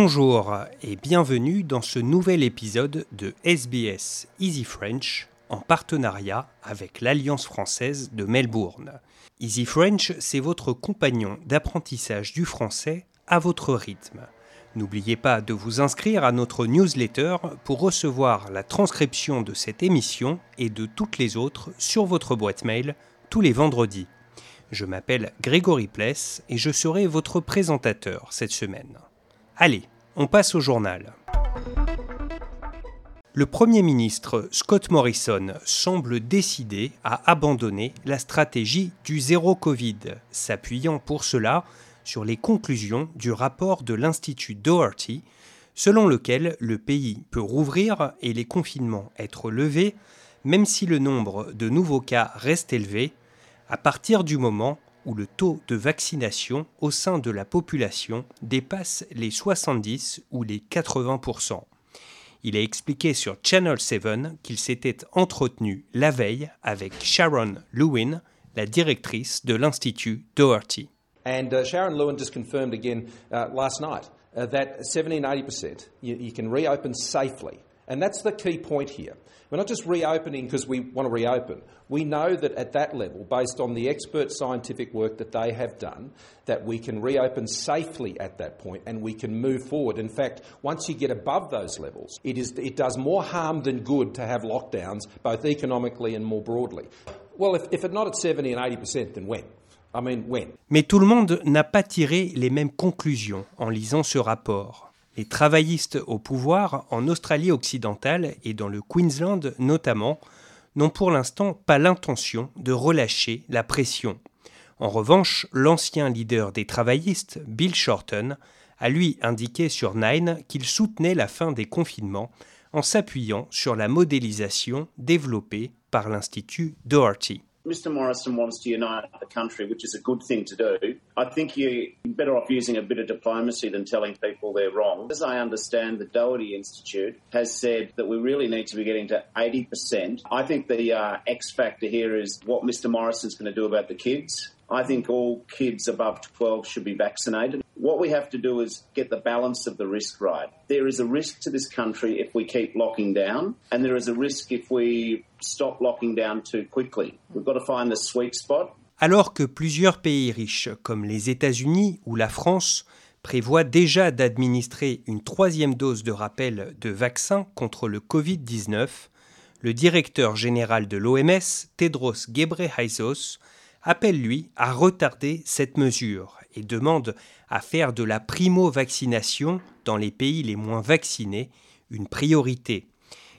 Bonjour et bienvenue dans ce nouvel épisode de SBS Easy French en partenariat avec l'Alliance française de Melbourne. Easy French, c'est votre compagnon d'apprentissage du français à votre rythme. N'oubliez pas de vous inscrire à notre newsletter pour recevoir la transcription de cette émission et de toutes les autres sur votre boîte mail tous les vendredis. Je m'appelle Grégory Pless et je serai votre présentateur cette semaine. Allez, on passe au journal. Le Premier ministre Scott Morrison semble décidé à abandonner la stratégie du zéro Covid, s'appuyant pour cela sur les conclusions du rapport de l'Institut Doherty, selon lequel le pays peut rouvrir et les confinements être levés, même si le nombre de nouveaux cas reste élevé, à partir du moment où le taux de vaccination au sein de la population dépasse les 70 ou les 80 Il a expliqué sur Channel 7 qu'il s'était entretenu la veille avec Sharon Lewin, la directrice de l'Institut Doherty. And uh, Sharon Lewin just confirmed again uh, last night uh, that 70 and 80% you, you can reopen safely. And that's the key point here. We're not just reopening because we want to reopen. We know that at that level, based on the expert scientific work that they have done, that we can reopen safely at that point and we can move forward. In fact, once you get above those levels, it, is, it does more harm than good to have lockdowns, both economically and more broadly. Well, if, if it's not at 70 and 80%, then when? I mean, when? Mais tout le monde n'a pas tiré les mêmes conclusions en lisant ce rapport. Les travaillistes au pouvoir en Australie occidentale et dans le Queensland notamment n'ont pour l'instant pas l'intention de relâcher la pression. En revanche, l'ancien leader des travaillistes, Bill Shorten, a lui indiqué sur Nine qu'il soutenait la fin des confinements en s'appuyant sur la modélisation développée par l'Institut Doherty. Better off using a bit of diplomacy than telling people they're wrong. As I understand, the Doherty Institute has said that we really need to be getting to 80%. I think the uh, X factor here is what Mr Morrison's going to do about the kids. I think all kids above 12 should be vaccinated. What we have to do is get the balance of the risk right. There is a risk to this country if we keep locking down, and there is a risk if we stop locking down too quickly. We've got to find the sweet spot. Alors que plusieurs pays riches, comme les États-Unis ou la France, prévoient déjà d'administrer une troisième dose de rappel de vaccin contre le Covid-19, le directeur général de l'OMS, Tedros Ghebreyesus, appelle lui à retarder cette mesure et demande à faire de la primo-vaccination dans les pays les moins vaccinés une priorité.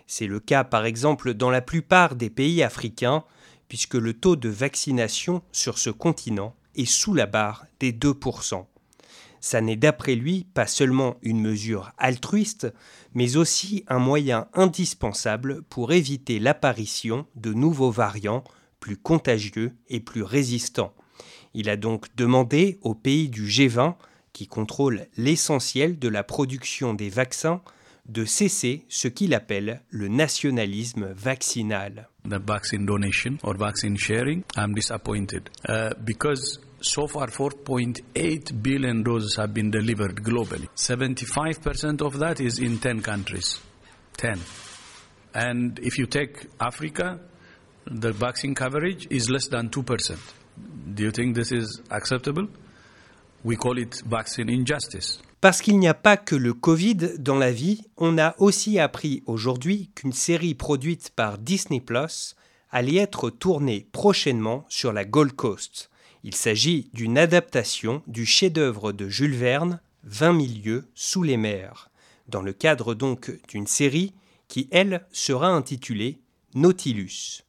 C'est le cas par exemple dans la plupart des pays africains, puisque le taux de vaccination sur ce continent est sous la barre des 2%. Ça n'est d'après lui pas seulement une mesure altruiste, mais aussi un moyen indispensable pour éviter l'apparition de nouveaux variants plus contagieux et plus résistant. Il a donc demandé aux pays du G20, qui contrôlent l'essentiel de la production des vaccins, de cesser ce qu'il appelle le nationalisme vaccinal. The vaccine donation or vaccine sharing, I'm disappointed uh, because so far 4.8 billion doses have been delivered globally. 75% of that is in 10 countries. 10. And if you take Africa, the vaccine coverage is less than 2%. Do you think this is acceptable? We call it vaccine injustice. Parce qu'il n'y a pas que le Covid dans la vie, on a aussi appris aujourd'hui qu'une série produite par Disney Plus allait être tournée prochainement sur la Gold Coast. Il s'agit d'une adaptation du chef-d'œuvre de Jules Verne, 20 000 lieues sous les mers, dans le cadre donc d'une série qui, elle, sera intitulée Nautilus.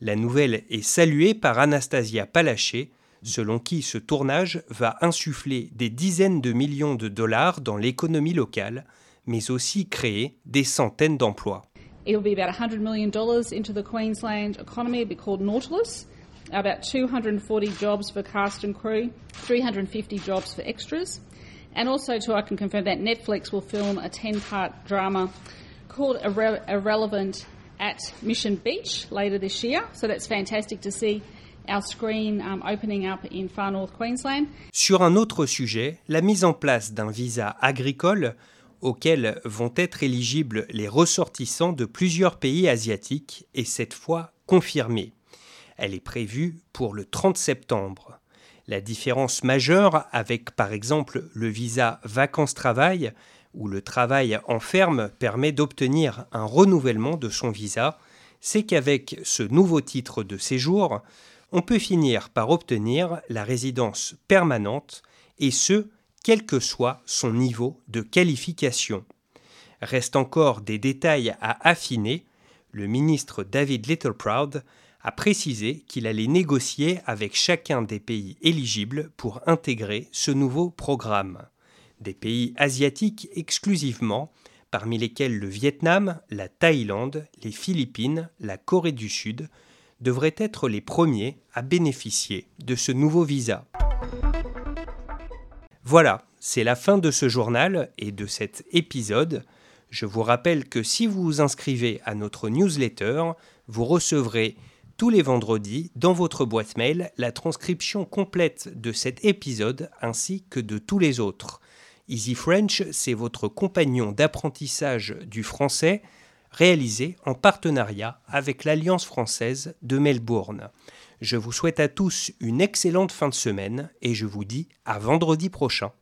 La nouvelle est saluée par Anastasia Palaché, selon qui ce tournage va insuffler des dizaines de millions de dollars dans l'économie locale, mais aussi créer des centaines d'emplois. It'll be about $100 million into the Queensland economy. It'll be called Nautilus. About 240 jobs for cast and crew, 350 jobs for extras. And also, too, I can confirm that Netflix will film a 10 part drama called Irre Irrelevant at Mission Beach later this year. So that's fantastic to see um. Sur un autre sujet, la mise en place d'un visa agricole auquel vont être éligibles les ressortissants de plusieurs pays asiatiques est cette fois confirmée. Elle est prévue pour le 30 septembre. La différence majeure avec par exemple le visa vacances-travail, où le travail en ferme permet d'obtenir un renouvellement de son visa, c'est qu'avec ce nouveau titre de séjour, on peut finir par obtenir la résidence permanente, et ce, quel que soit son niveau de qualification. Reste encore des détails à affiner. Le ministre David Littleproud a précisé qu'il allait négocier avec chacun des pays éligibles pour intégrer ce nouveau programme. Des pays asiatiques exclusivement, parmi lesquels le Vietnam, la Thaïlande, les Philippines, la Corée du Sud, devraient être les premiers à bénéficier de ce nouveau visa. Voilà, c'est la fin de ce journal et de cet épisode. Je vous rappelle que si vous vous inscrivez à notre newsletter, vous recevrez tous les vendredis dans votre boîte mail la transcription complète de cet épisode ainsi que de tous les autres. Easy French, c'est votre compagnon d'apprentissage du français réalisé en partenariat avec l'Alliance française de Melbourne. Je vous souhaite à tous une excellente fin de semaine et je vous dis à vendredi prochain.